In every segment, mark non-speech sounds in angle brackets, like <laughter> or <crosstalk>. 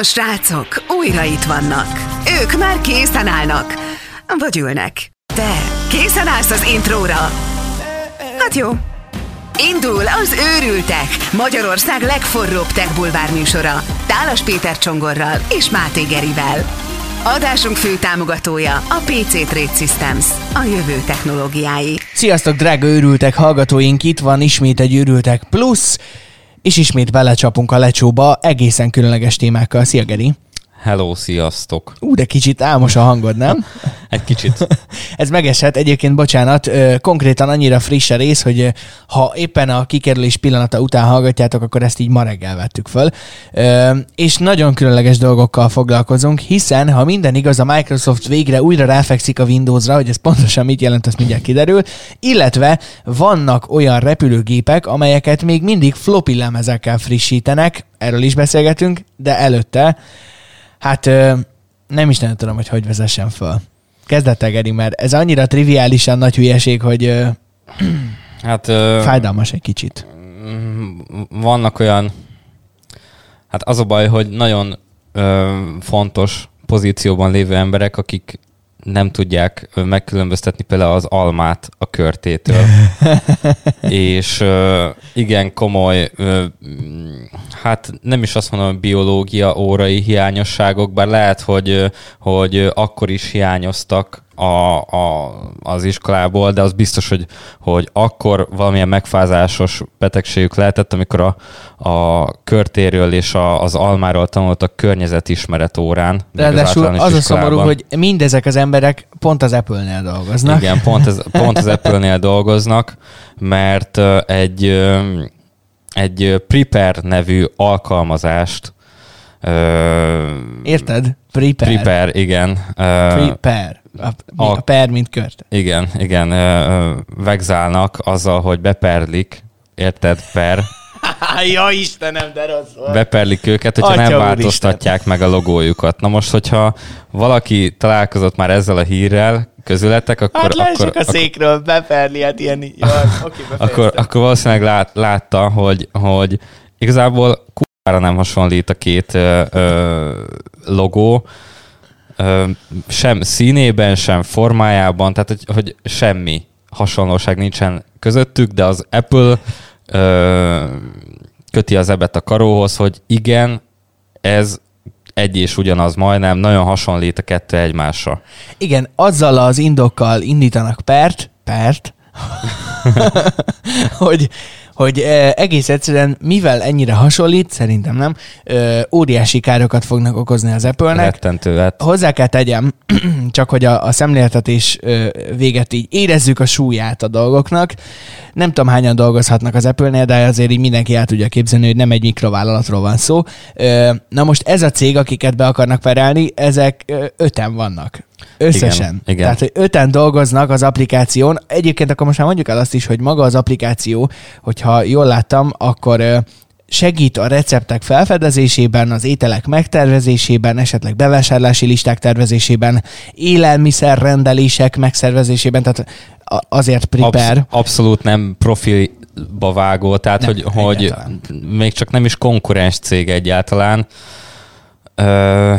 A srácok újra itt vannak. Ők már készen állnak. Vagy ülnek. Te készen állsz az intróra? Hát jó. Indul az Őrültek, Magyarország legforróbb tech bulvár műsora. Tálas Péter Csongorral és Máté Gerivel. Adásunk fő támogatója a PC Trade Systems, a jövő technológiái. Sziasztok, drága őrültek hallgatóink! Itt van ismét egy őrültek plusz, és ismét belecsapunk a lecsóba egészen különleges témákkal. Szia, Geri! Hello, sziasztok! Ú, de kicsit álmos a hangod, nem? <laughs> Egy kicsit. <laughs> Ez megesett. Egyébként, bocsánat, konkrétan annyira friss a rész, hogy ha éppen a kikerülés pillanata után hallgatjátok, akkor ezt így ma reggel vettük föl. És nagyon különleges dolgokkal foglalkozunk, hiszen ha minden igaz, a Microsoft végre újra ráfekszik a Windowsra, hogy ez pontosan mit jelent, azt mindjárt kiderül, illetve vannak olyan repülőgépek, amelyeket még mindig floppy lemezekkel frissítenek, erről is beszélgetünk, de előtte Hát nem is nem tudom, hogy hogy vezessen föl. Kezdett Geri, mert ez annyira triviálisan nagy hülyeség, hogy <clears throat> hát, fájdalmas egy kicsit. Vannak olyan, hát az a baj, hogy nagyon fontos pozícióban lévő emberek, akik nem tudják megkülönböztetni például az almát a körtétől. <laughs> és igen komoly, hát nem is azt mondom, hogy biológia órai hiányosságok, bár lehet, hogy, hogy akkor is hiányoztak a, a, az iskolából, de az biztos, hogy, hogy akkor valamilyen megfázásos betegségük lehetett, amikor a, a körtéről és a, az almáról tanultak környezetismeret órán. Ráadásul az, az a szomorú, hogy mindezek az emberek pont az Apple-nél dolgoznak. Igen, pont, ez, pont az Apple-nél dolgoznak, mert egy, egy Prepare nevű alkalmazást Érted? Prepare. Prepare, igen. Prepare. A, a, a per, mint kört. Igen, igen. Vegzálnak azzal, hogy beperlik, érted, per. <laughs> ja Istenem, de rossz volt. Beperlik őket, hogyha Atya nem változtatják Isten. meg a logójukat. Na most, hogyha valaki találkozott már ezzel a hírrel, közületek, akkor... Hát akkor, a székről, beperli, hát ilyen... <laughs> Jó, okay, akkor, akkor valószínűleg lát, látta, hogy, hogy igazából kurvára nem hasonlít a két ö, ö, logó, ö, sem színében, sem formájában, tehát hogy, hogy semmi hasonlóság nincsen közöttük, de az Apple ö, köti az ebet a karóhoz, hogy igen, ez egy és ugyanaz majdnem, nagyon hasonlít a kettő egymásra. Igen, azzal az indokkal indítanak pert, pert, <laughs> <laughs> hogy hogy egész egyszerűen, mivel ennyire hasonlít, szerintem nem, óriási károkat fognak okozni az Apple-nek. Rettentő, hát. Hozzá kell tegyem, <clears throat> csak hogy a, a szemléltetés véget így érezzük a súlyát a dolgoknak. Nem tudom, hányan dolgozhatnak az Apple-nél, de azért így mindenki el tudja képzelni, hogy nem egy mikrovállalatról van szó. Na most ez a cég, akiket be akarnak perelni, ezek öten vannak. Összesen. Igen. Tehát, hogy öten dolgoznak az applikáción. Egyébként akkor most már mondjuk el azt is, hogy maga az applikáció, hogyha jól láttam, akkor segít a receptek felfedezésében, az ételek megtervezésében, esetleg bevásárlási listák tervezésében, élelmiszerrendelések megszervezésében, tehát azért prepare. Absz- abszolút nem profilba vágó, tehát nem, hogy, hogy még csak nem is konkurens cég egyáltalán. Ö-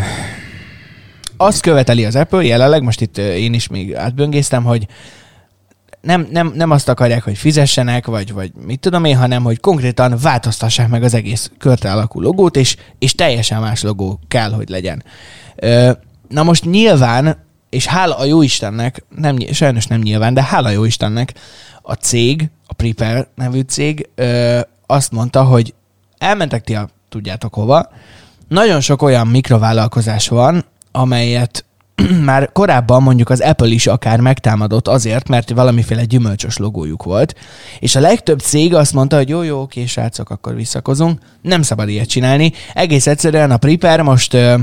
azt követeli az Apple jelenleg, most itt én is még átböngésztem, hogy nem, nem, nem azt akarják, hogy fizessenek, vagy, vagy mit tudom én, hanem hogy konkrétan változtassák meg az egész körte alakú logót, és, és teljesen más logó kell, hogy legyen. Na most nyilván, és hála a jó Istennek, nem, sajnos nem nyilván, de hála a jó Istennek, a cég, a Prepare nevű cég azt mondta, hogy elmentek ti a tudjátok hova, nagyon sok olyan mikrovállalkozás van, amelyet <clears throat> már korábban mondjuk az Apple is akár megtámadott azért, mert valamiféle gyümölcsös logójuk volt, és a legtöbb cég azt mondta, hogy jó, jó, oké, srácok, akkor visszakozunk. Nem szabad ilyet csinálni. Egész egyszerűen a Prepare most ö,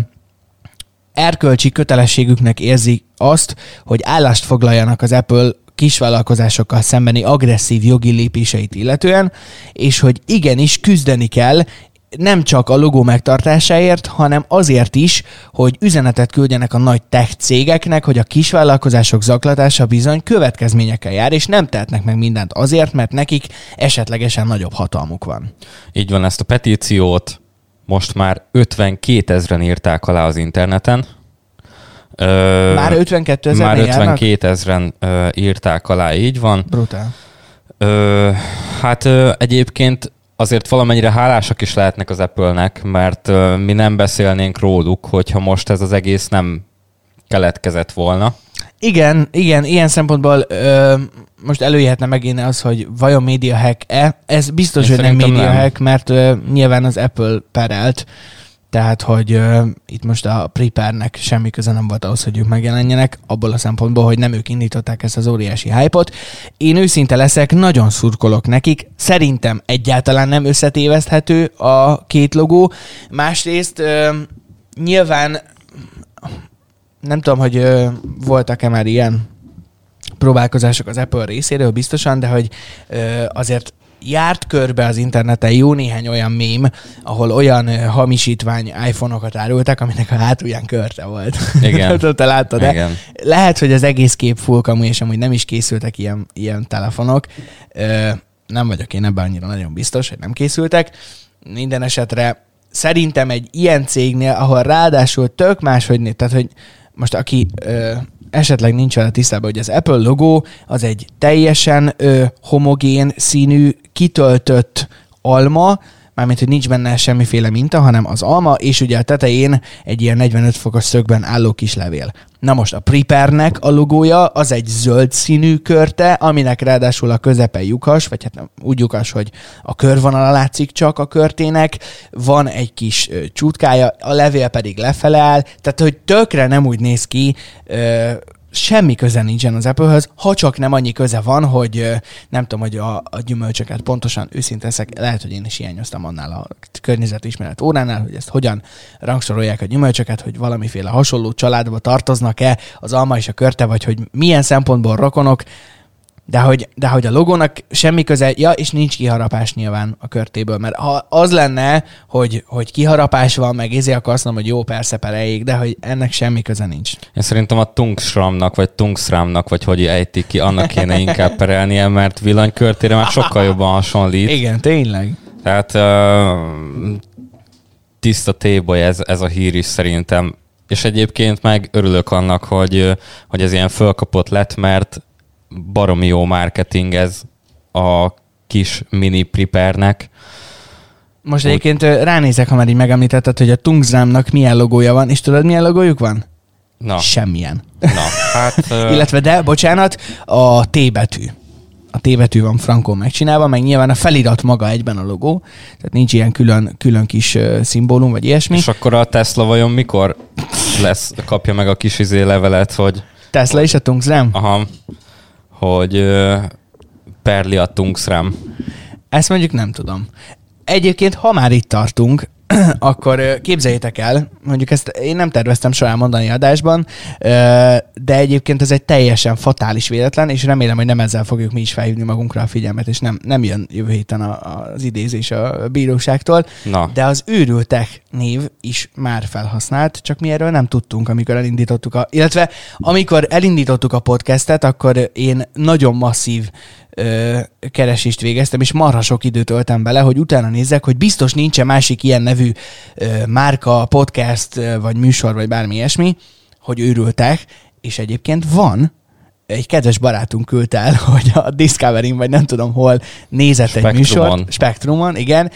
erkölcsi kötelességüknek érzi azt, hogy állást foglaljanak az Apple kisvállalkozásokkal szembeni agresszív jogi lépéseit illetően, és hogy igenis küzdeni kell, nem csak a logó megtartásáért, hanem azért is, hogy üzenetet küldjenek a nagy tech cégeknek, hogy a kisvállalkozások zaklatása bizony következményekkel jár, és nem tehetnek meg mindent azért, mert nekik esetlegesen nagyobb hatalmuk van. Így van, ezt a petíciót most már 52 ezeren írták alá az interneten. Ö, Már 52 ezer Már 52 ezeren írták alá, így van. Brutál. Ö, hát ö, egyébként azért valamennyire hálásak is lehetnek az Apple-nek, mert mi nem beszélnénk róluk, hogyha most ez az egész nem keletkezett volna. Igen, igen, ilyen szempontból ö, most előjöhetne megint az, hogy vajon média hack-e. Ez biztos, Én hogy nem média nem. hack, mert ö, nyilván az Apple perelt, tehát, hogy ö, itt most a Preparnek semmi köze nem volt ahhoz, hogy ők megjelenjenek, abból a szempontból, hogy nem ők indították ezt az óriási hype-ot. Én őszinte leszek, nagyon szurkolok nekik. Szerintem egyáltalán nem összetéveszthető a két logó. Másrészt ö, nyilván nem tudom, hogy ö, voltak-e már ilyen próbálkozások az Apple részéről biztosan, de hogy ö, azért járt körbe az interneten jó néhány olyan mém, ahol olyan ö, hamisítvány iPhone-okat árultak, aminek a hátulján körte volt. Igen. <laughs> Te láttad, de Igen. lehet, hogy az egész kép full kamu, és amúgy nem is készültek ilyen, ilyen telefonok. Nem vagyok én ebben annyira nagyon biztos, hogy nem készültek. Minden esetre szerintem egy ilyen cégnél, ahol ráadásul tök máshogy tehát hogy most aki ö, esetleg nincs vele tisztában, hogy az Apple logó az egy teljesen ö, homogén színű, kitöltött alma, mármint, hogy nincs benne semmiféle minta, hanem az alma, és ugye a tetején egy ilyen 45 fokos szögben álló kis levél. Na most a Preparnek a logója az egy zöld színű körte, aminek ráadásul a közepe lyukas, vagy hát nem, úgy lyukas, hogy a körvonala látszik csak a körtének, van egy kis ö, csutkája, a levél pedig lefele áll, tehát hogy tökre nem úgy néz ki, ö, semmi köze nincsen az Apple-höz, ha csak nem annyi köze van, hogy nem tudom, hogy a, a gyümölcsöket pontosan őszinte leszek, lehet, hogy én is hiányoztam annál a környezetismeret óránál, hogy ezt hogyan rangsorolják a gyümölcsöket, hogy valamiféle hasonló családba tartoznak-e az alma és a körte, vagy hogy milyen szempontból rokonok, de hogy, de hogy a logónak semmi köze, ja, és nincs kiharapás nyilván a körtéből, mert ha az lenne, hogy, hogy kiharapás van, meg ezért akkor azt mondom, hogy jó, persze, pereig, de hogy ennek semmi köze nincs. Én szerintem a Tungsramnak, vagy Tungsramnak, vagy hogy ejtik ki, annak kéne inkább perelnie, mert villanykörtére már sokkal jobban hasonlít. Igen, tényleg. Tehát uh, tiszta téboly ez, ez a hír is szerintem. És egyébként meg örülök annak, hogy, hogy ez ilyen fölkapott lett, mert baromi jó marketing ez a kis mini prepernek. Most Úgy- egyébként ránézek, ha már így megemlítetted, hogy a Tungzrámnak milyen logója van, és tudod, milyen logójuk van? Na, Semmilyen. na hát... <laughs> Illetve, de, bocsánat, a T betű. A T betű van frankon megcsinálva, meg nyilván a felirat maga egyben a logó, tehát nincs ilyen külön, külön kis ö, szimbólum, vagy ilyesmi. És akkor a Tesla vajon mikor lesz, kapja meg a kis izé levelet, hogy Tesla is a Tungzrám? aha, hogy perli a Tungsram. Ezt mondjuk nem tudom. Egyébként, ha már itt tartunk, <clears throat> akkor képzeljétek el, mondjuk ezt én nem terveztem során mondani adásban, de egyébként ez egy teljesen fatális véletlen, és remélem, hogy nem ezzel fogjuk mi is felhívni magunkra a figyelmet, és nem, nem jön jövő héten a, az idézés a bíróságtól. Na, De az őrültek név is már felhasznált, csak mi erről nem tudtunk, amikor elindítottuk a... Illetve amikor elindítottuk a podcastet, akkor én nagyon masszív ö, keresést végeztem, és marha sok időt öltem bele, hogy utána nézzek, hogy biztos nincsen másik ilyen nevű ö, márka, podcast, vagy műsor, vagy bármi ilyesmi, hogy őrültek, és egyébként van, egy kedves barátunk küldte el, <laughs> hogy a discovery vagy nem tudom hol nézett egy Spektrumon. műsort. Spektrumon, igen.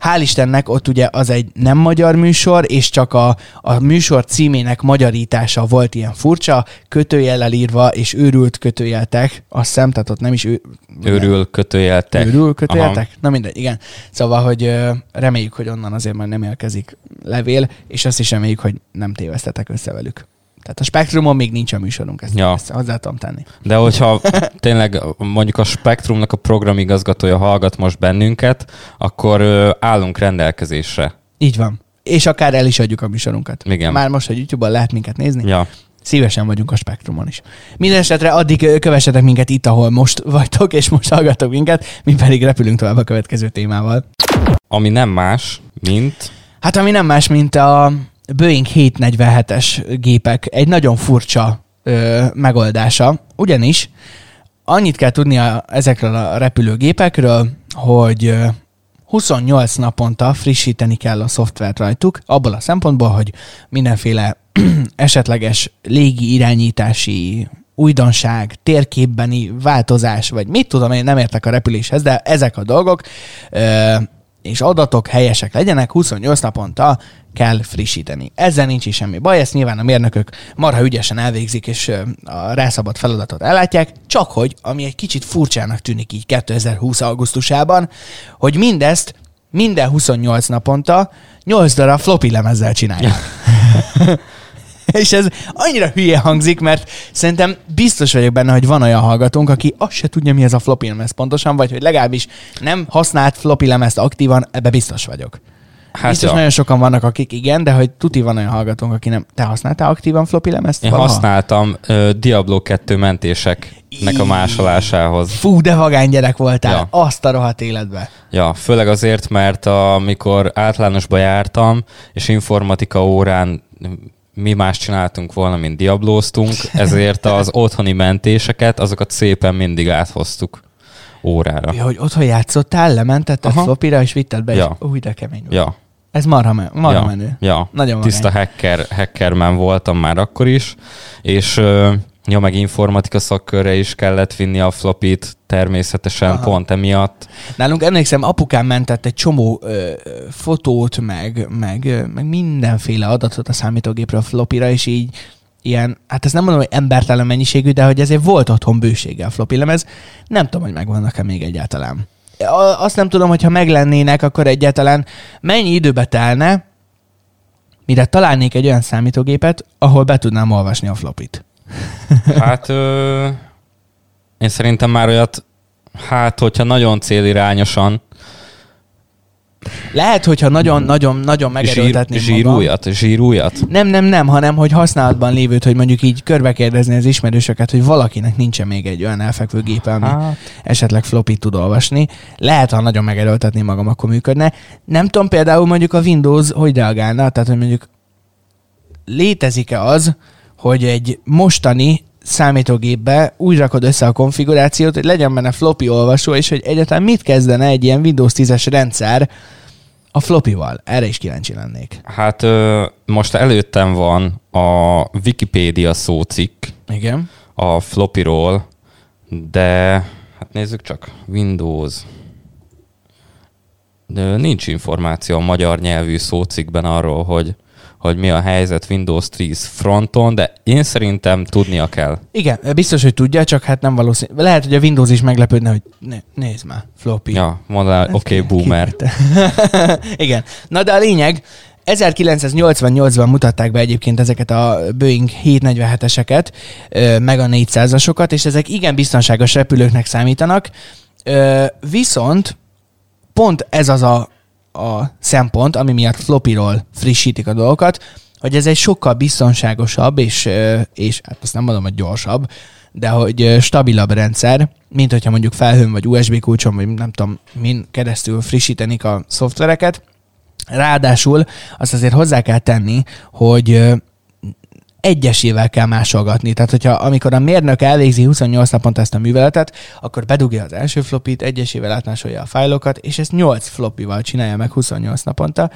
Hál' Istennek ott ugye az egy nem magyar műsor, és csak a, a műsor címének magyarítása volt ilyen furcsa, kötőjellel írva, és őrült kötőjeltek, azt hiszem, tehát ott nem is ő... őrül kötőjeltek. Őrül kötőjeltek? Na mindegy, igen. Szóval, hogy reméljük, hogy onnan azért már nem érkezik levél, és azt is reméljük, hogy nem tévesztetek össze velük. Tehát a Spektrumon még nincs a műsorunk, ezt, Ja. ezt hozzá tudom tenni. De hogyha tényleg mondjuk a Spektrumnak a programigazgatója hallgat most bennünket, akkor állunk rendelkezésre. Így van. És akár el is adjuk a műsorunkat. Igen. Már most, hogy YouTube-on lehet minket nézni, Ja. szívesen vagyunk a Spektrumon is. Minden esetre addig kövessetek minket itt, ahol most vagytok, és most hallgatok minket, mi pedig repülünk tovább a következő témával. Ami nem más, mint... Hát ami nem más, mint a Boeing 747-es gépek. Egy nagyon furcsa ö, megoldása, ugyanis annyit kell tudni a, ezekről a repülőgépekről, hogy ö, 28 naponta frissíteni kell a szoftvert rajtuk, abból a szempontból, hogy mindenféle <clears throat> esetleges légi irányítási újdonság, térképbeni változás, vagy mit tudom, én nem értek a repüléshez, de ezek a dolgok, ö, és adatok helyesek legyenek, 28 naponta kell frissíteni. Ezzel nincs is semmi baj, ezt nyilván a mérnökök marha ügyesen elvégzik, és a rászabott feladatot ellátják, csak hogy, ami egy kicsit furcsának tűnik így 2020. augusztusában, hogy mindezt minden 28 naponta 8 darab floppy lemezzel csinálják. <laughs> <laughs> És ez annyira hülye hangzik, mert szerintem biztos vagyok benne, hogy van olyan hallgatónk, aki azt se tudja, mi ez a floppy lemez pontosan, vagy hogy legalábbis nem használt floppy lemezt aktívan, ebbe biztos vagyok. Hát biztos ja. nagyon sokan vannak, akik igen, de hogy tuti van olyan hallgatónk, aki nem. Te használtál aktívan floppy lemezt? Én valaha? használtam uh, Diablo 2 mentéseknek a másolásához. Fú, de vagány gyerek voltál. Ja. Azt a rohadt életbe. Ja, főleg azért, mert amikor általánosba jártam, és informatika órán mi más csináltunk volna, mint diablóztunk, ezért az otthoni mentéseket, azokat szépen mindig áthoztuk órára. Ja, hogy otthon játszottál, lementetted flopira, és vitted be, Ja. és új, de kemény volt. Ja, Ez marha, me- marha ja, menő. ja. Nagyon Tiszta hacker, hackerman voltam már akkor is, és ö, ja, meg informatika szakkörre is kellett vinni a flopit, természetesen Aha. Pont emiatt. Nálunk emlékszem, apukám mentett egy csomó ö, fotót, meg, meg, ö, meg mindenféle adatot a számítógépről a flopira, és így ilyen, hát ezt nem mondom, hogy embertelen mennyiségű, de hogy ezért volt otthon bőséggel floppy lemez. Nem tudom, hogy megvannak-e még egyáltalán. Azt nem tudom, hogy ha meglennének, akkor egyáltalán mennyi időbe telne, mire találnék egy olyan számítógépet, ahol be tudnám olvasni a flopit. Hát ö, én szerintem már olyat, hát hogyha nagyon célirányosan, Lehet, hogyha nagyon-nagyon-nagyon zsír, megerőltetném magam. zsírújat, zsírújat. Nem, nem, nem, hanem hogy használatban lévőt, hogy mondjuk így körbekérdezni az ismerősöket, hogy valakinek nincsen még egy olyan elfekvő gépe, ami Hát, esetleg floppy tud olvasni. Lehet, ha nagyon megerőltetné magam, akkor működne. Nem tudom például mondjuk a Windows hogy reagálna, tehát hogy mondjuk létezik-e az, hogy egy mostani számítógépbe úgy rakod össze a konfigurációt, hogy legyen benne floppy olvasó, és hogy egyáltalán mit kezdene egy ilyen Windows 10-es rendszer a floppyval. Erre is kíváncsi lennék. hát ö, most előttem van a Wikipédia szócikk Igen. a floppyról, de hát nézzük csak, Windows. De nincs információ a magyar nyelvű szócikkben arról, hogy, hogy mi a helyzet Windows 10 fronton, de én szerintem tudnia kell. Igen, biztos, hogy tudja, csak hát nem valószínű. Lehet, hogy a Windows is meglepődne, hogy né, nézd már, floppy. Ja, mondaná, oké, okay, boomer. <laughs> Igen. Na de a lényeg, 1988-ban mutatták be egyébként ezeket a Boeing 747-eseket, ö, meg a 400-asokat, és ezek igen biztonságos repülőknek számítanak, viszont pont ez az a, a szempont, ami miatt floppyról frissítik a dolgokat, hogy ez egy sokkal biztonságosabb, és, és hát azt nem mondom, hogy gyorsabb, de hogy stabilabb rendszer, mint hogyha mondjuk felhőn vagy USB kulcson, vagy nem tudom, min keresztül frissítenik a szoftvereket. Ráadásul azt azért hozzá kell tenni, hogy egyesével kell másolgatni. Tehát, hogyha amikor a mérnök elvégzi 28 naponta ezt a műveletet, akkor bedugja az első flopit, egyesével átmásolja a fájlokat, és ezt 8 flopival csinálja meg 28 naponta.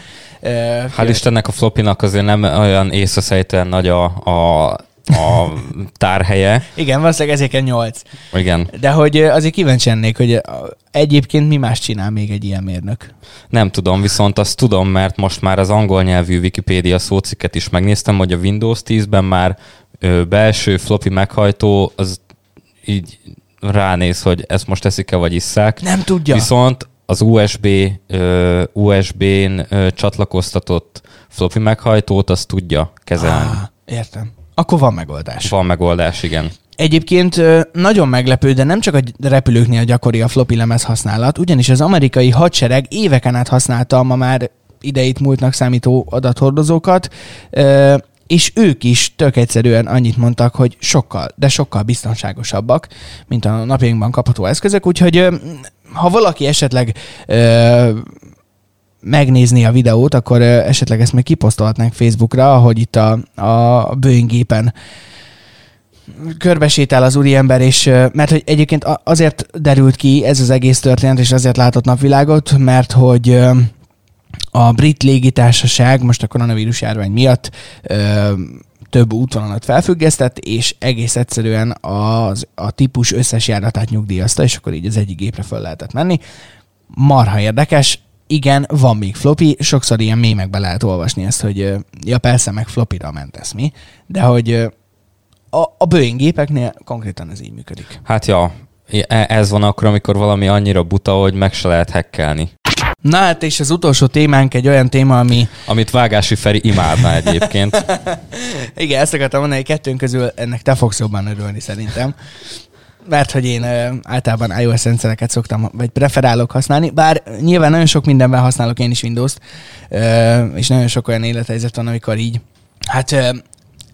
Hál' Istennek a flopinak azért nem olyan észreszejtően nagy a, a, a tárhelye. Igen, valószínűleg kell 8. Igen, De hogy azért kíváncsi lennék, hogy egyébként mi más csinál még egy ilyen mérnök. nem tudom, viszont azt tudom, mert most már az angol nyelvű Wikipédia szócikket is megnéztem, hogy a Windows 10-ben már ö, belső floppy meghajtó az így ránéz, hogy ezt most teszik-e vagy isszák. Nem tudja. Viszont az USB, ö, USB-n ö, csatlakoztatott floppy meghajtót azt tudja kezelni. Ah, értem. Akkor van megoldás. Van megoldás, igen. Egyébként nagyon meglepő, de nem csak a repülőknél gyakori a floppy lemez használat, ugyanis az amerikai hadsereg éveken át használta ma már ideit múltnak számító adathordozókat, és ők is tök egyszerűen annyit mondtak, hogy sokkal, de sokkal biztonságosabbak, mint a napjainkban kapható eszközök, úgyhogy ha valaki esetleg ö, megnézni a videót, akkor esetleg ezt még kiposztolhatnánk Facebookra, ahogy itt a, a Boeing körbesétál az úriember, és mert hogy egyébként azért derült ki ez az egész történet, és azért látott napvilágot, mert hogy a brit légitársaság most a koronavírus járvány miatt ö, több útvonalat felfüggesztett, és egész egyszerűen az, a típus összes járatát nyugdíjazta, és akkor így az egyik gépre föl lehetett menni. Marha érdekes, igen, van még floppy, sokszor ilyen mémekbe lehet olvasni ezt, hogy ja persze, meg floppy-ra mi, de hogy a, a Boeing gépeknél konkrétan ez így működik. Hát ja, e, ez van akkor, amikor valami annyira buta, hogy meg se lehet hekkelni. Na hát, és az utolsó témánk egy olyan téma, ami... Amit Vágási Feri imádna egyébként. <laughs> Igen, ezt akartam mondani, hogy kettőnk közül ennek te fogsz jobban örülni szerintem. Mert hogy én általában iOS rendszereket szoktam, vagy preferálok használni, bár nyilván nagyon sok mindenben használok én is Windows-t, és nagyon sok olyan élethelyzet van, amikor így, hát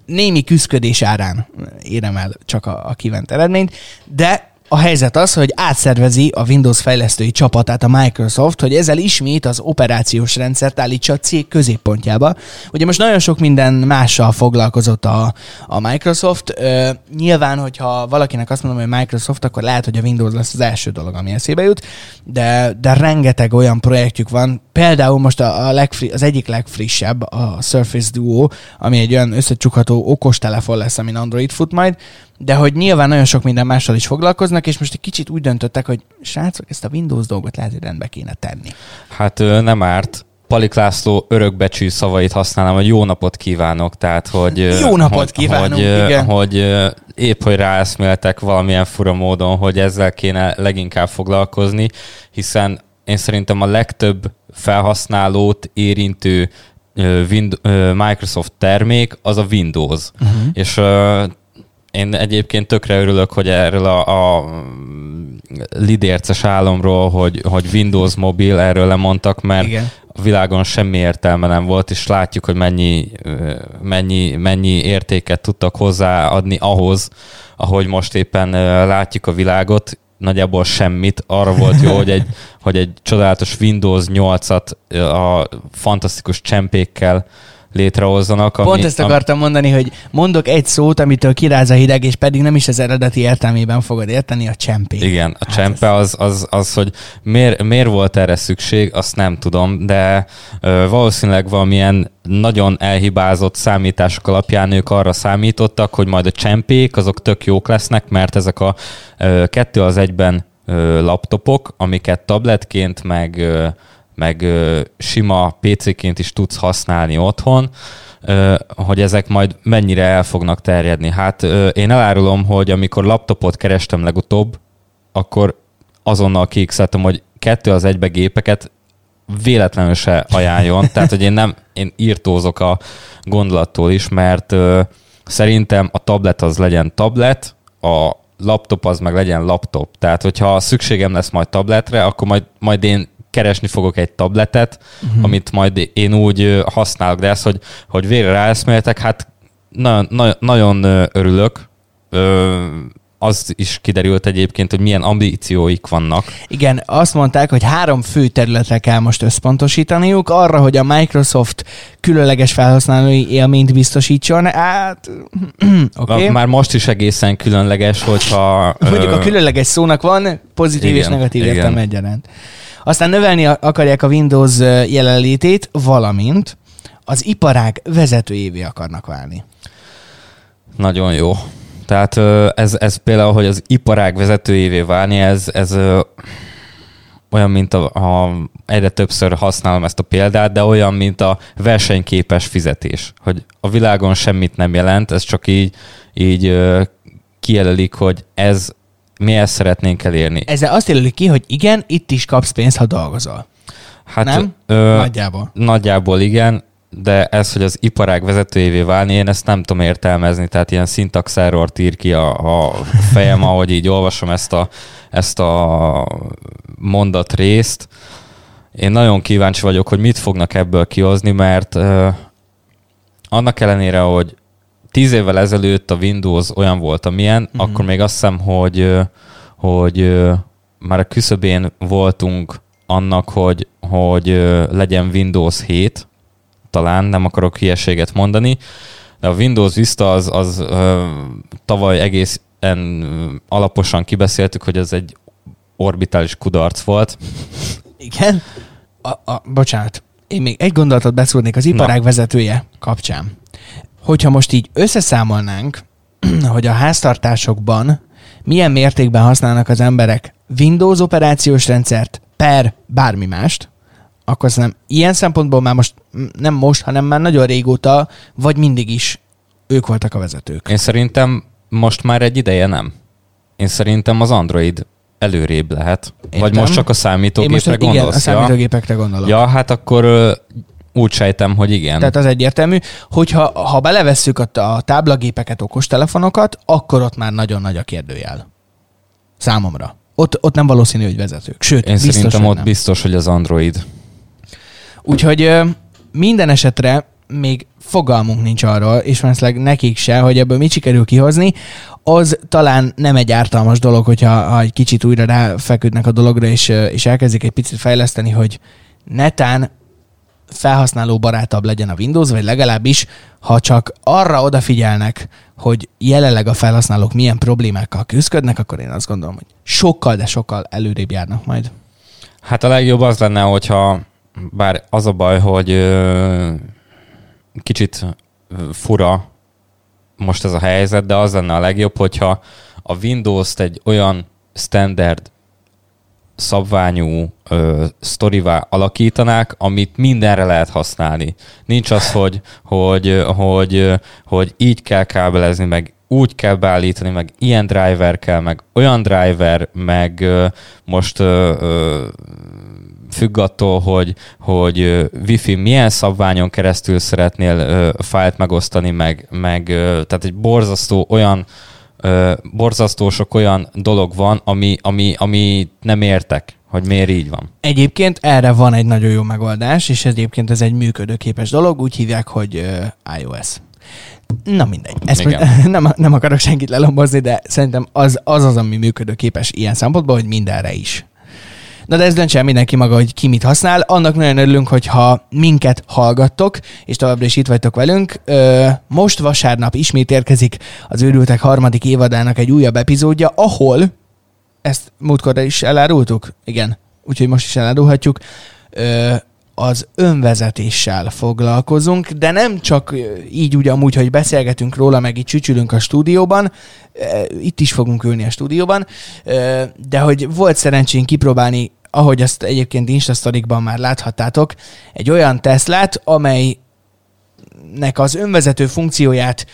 némi küzdködés árán érem el csak a, a kívánt eredményt, de a helyzet az, hogy átszervezi a Windows fejlesztői csapatát a Microsoft, hogy ezzel ismét az operációs rendszert állítsa a cég középpontjába. Ugye most nagyon sok minden mással foglalkozott a, a Microsoft. Ö, nyilván, hogyha valakinek azt mondom, hogy Microsoft, akkor lehet, hogy a Windows lesz az első dolog, ami eszébe jut, de, de rengeteg olyan projektjük van, például most a, a legfri, az egyik legfrissebb, a Surface Duo, ami egy olyan összecsukható okostelefon lesz, amin Android fut majd, de hogy nyilván nagyon sok minden mással is foglalkoznak, és most egy kicsit úgy döntöttek, hogy srácok, ezt a Windows dolgot lehet, hogy rendbe kéne tenni. Hát nem árt. Palik László örökbecsű szavait használom, hogy jó napot kívánok, tehát hogy... Jó napot hogy, kívánok, hogy, igen. Hogy épp, hogy ráeszméltek valamilyen fura módon, hogy ezzel kéne leginkább foglalkozni, hiszen én szerintem a legtöbb felhasználót érintő Microsoft termék az a Windows. Uh-huh. És én egyébként tökre örülök, hogy erről a, a lidérces álomról, hogy, hogy Windows mobil, erről lemondtak, mert Igen. a világon semmi értelme nem volt, és látjuk, hogy mennyi, mennyi, mennyi értéket tudtak hozzáadni ahhoz, ahogy most éppen látjuk a világot, nagyjából semmit. Arra volt jó, hogy egy, <laughs> hogy egy csodálatos Windows 8-at a fantasztikus csempékkel létrehozzanak. Ami, Pont ezt akartam mondani, hogy mondok egy szót, amitől kiráz a hideg, és pedig nem is az eredeti értelmében fogod érteni, a csempé. Igen, a hát csempe az, az, az, hogy miért, miért volt erre szükség, azt nem tudom, de ö, valószínűleg valamilyen nagyon elhibázott számítások alapján ők arra számítottak, hogy majd a csempék azok tök jók lesznek, mert ezek a ö, kettő az egyben ö, laptopok, amiket tabletként meg ö, meg ö, sima PC-ként is tudsz használni otthon, ö, hogy ezek majd mennyire el fognak terjedni. Hát ö, én elárulom, hogy amikor laptopot kerestem legutóbb, akkor azonnal kiixeltem, hogy kettő az egybe gépeket véletlenül se ajánljon. Tehát, hogy én nem, én írtózok a gondolattól is, mert ö, szerintem a tablet az legyen tablet, a laptop az meg legyen laptop. Tehát, hogyha szükségem lesz majd tabletre, akkor majd, majd én keresni fogok egy tabletet, uh-huh. amit majd én úgy használok, de ez, hogy, hogy végre ráeszméltek, hát nagyon, nagyon, nagyon örülök. Az is kiderült egyébként, hogy milyen ambícióik vannak. Igen, azt mondták, hogy három fő területre kell most összpontosítaniuk, arra, hogy a Microsoft különleges felhasználói élményt biztosítson. Hát, <clears throat> okay. Már most is egészen különleges, hogyha... Mondjuk a különleges szónak van pozitív igen, és negatív értelme egyaránt. Aztán növelni akarják a Windows jelenlétét, valamint az iparág vezetőjévé akarnak válni. Nagyon jó. Tehát ez, ez például, hogy az iparág vezetőjévé válni, ez, ez olyan, mint a, a, egyre többször használom ezt a példát, de olyan, mint a versenyképes fizetés. Hogy a világon semmit nem jelent, ez csak így, így kijelölik, hogy ez mi ezt szeretnénk elérni. Ezzel azt jelölik ki, hogy igen, itt is kapsz pénzt, ha dolgozol. Hát, nem? Ö, nagyjából. Nagyjából igen, de ez, hogy az iparág vezetőjévé válni, én ezt nem tudom értelmezni, tehát ilyen szintaxerrort ír ki a, a fejem, <laughs> ahogy így olvasom ezt a, ezt a mondat részt. Én nagyon kíváncsi vagyok, hogy mit fognak ebből kihozni, mert ö, annak ellenére, hogy tíz évvel ezelőtt a Windows olyan volt, amilyen, mm-hmm. akkor még azt hiszem, hogy, hogy már a küszöbén voltunk annak, hogy, hogy legyen Windows 7, talán nem akarok hülyeséget mondani, de a Windows Vista az, az tavaly egészen ö, alaposan kibeszéltük, hogy ez egy orbitális kudarc volt. Igen. A, a, bocsánat, én még egy gondolatot beszúrnék az iparág Na. vezetője kapcsán. Hogyha most így összeszámolnánk, <clears throat> hogy a háztartásokban milyen mértékben használnak az emberek Windows operációs rendszert per bármi mást, akkor szerintem ilyen szempontból már most nem most, hanem már nagyon régóta, vagy mindig is ők voltak a vezetők. Én szerintem most már egy ideje nem. Én szerintem az Android előrébb lehet. Értem. Vagy most csak a Én most számítógépre igen, a gondolsz? számítógépekre gondolok. ja, hát akkor úgy sejtem, hogy igen. Tehát az egyértelmű, hogyha ha belevesszük a, a táblagépeket, okostelefonokat, akkor ott már nagyon nagy a kérdőjel. Számomra. Ott, ott nem valószínű, hogy vezetők. Sőt, Én biztos, szerintem ott nem. biztos, hogy az Android. Úgyhogy minden esetre még fogalmunk nincs arról, és valószínűleg nekik se, hogy ebből mit sikerül kihozni, az talán nem egy ártalmas dolog, hogyha ha egy kicsit újra ráfeküdnek a dologra, és, és elkezdik egy picit fejleszteni, hogy netán felhasználó barátabb legyen a Windows, vagy legalábbis, ha csak arra odafigyelnek, hogy jelenleg a felhasználók milyen problémákkal küzdködnek, akkor én azt gondolom, hogy sokkal, de sokkal előrébb járnak majd. Hát a legjobb az lenne, hogyha bár az a baj, hogy ö, kicsit fura most ez a helyzet, de az lenne a legjobb, hogyha a Windows-t egy olyan standard szabványú ö, sztorivá alakítanák, amit mindenre lehet használni. Nincs az, hogy, hogy, hogy, hogy így kell kábelezni, meg úgy kell beállítani, meg ilyen driver kell, meg olyan driver, meg ö, most ö, ö, függ attól, hogy, hogy Wi-Fi milyen szabványon keresztül szeretnél ö, fájlt megosztani, meg, meg ö, tehát egy borzasztó olyan borzasztó sok olyan dolog van, ami, ami, ami nem értek, hogy miért így van. Egyébként erre van egy nagyon jó megoldás, és egyébként ez egy működőképes dolog, úgy hívják, hogy iOS. Na mindegy, ezt most <laughs> nem, nem akarok senkit lelombozni, de szerintem az az, az ami működőképes ilyen szempontból, hogy mindenre is. Na de ez döntse mindenki maga, hogy ki mit használ. Annak nagyon örülünk, hogyha minket hallgattok, és továbbra is itt vagytok velünk. Most vasárnap ismét érkezik az Őrültek harmadik évadának egy újabb epizódja, ahol ezt múltkor is elárultuk? Igen. Úgyhogy most is elárulhatjuk. Az önvezetéssel foglalkozunk, de nem csak így úgy amúgy, hogy beszélgetünk róla, meg itt csücsülünk a stúdióban, itt is fogunk ülni a stúdióban, de hogy volt szerencsénk kipróbálni, ahogy azt egyébként Instasztorikban már láthattátok, egy olyan Teslát, amelynek az önvezető funkcióját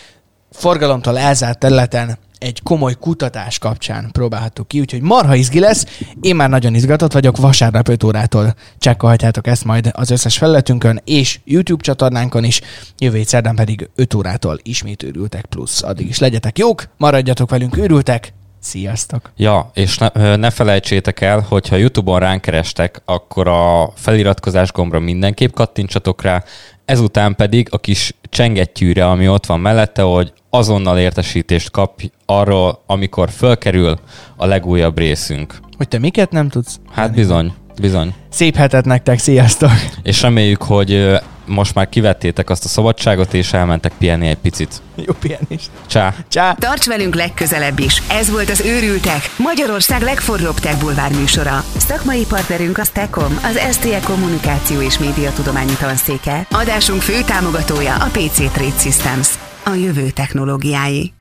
forgalomtól elzárt területen egy komoly kutatás kapcsán próbálhattuk ki, úgyhogy marha izgi lesz. Én már nagyon izgatott vagyok, vasárnap 5 órától csekkolhatjátok ezt majd az összes felületünkön és YouTube csatornánkon is, jövő hét szerdán pedig 5 órától ismét őrültek plusz. Addig is legyetek jók, maradjatok velünk őrültek, sziasztok! Ja, és ne, ne felejtsétek el, hogyha YouTube-on ránk kerestek, akkor a feliratkozás gombra mindenképp kattintsatok rá, ezután pedig a kis csengettyűre, ami ott van mellette, hogy azonnal értesítést kapj arról, amikor fölkerül a legújabb részünk. Hogy te miket nem tudsz? Hát bizony, bizony. Szép hetet nektek, sziasztok! És reméljük, hogy most már kivettétek azt a szabadságot, és elmentek pihenni egy picit. Jó pihenést! Csá! Csá! Tarts velünk legközelebb is. Ez volt az Őrültek, Magyarország legforróbb tech bulvár műsora. Szakmai partnerünk a Stekom, az STE Kommunikáció és Médiatudományi Tanszéke. Adásunk fő támogatója a PC Trade Systems. A jövő technológiái.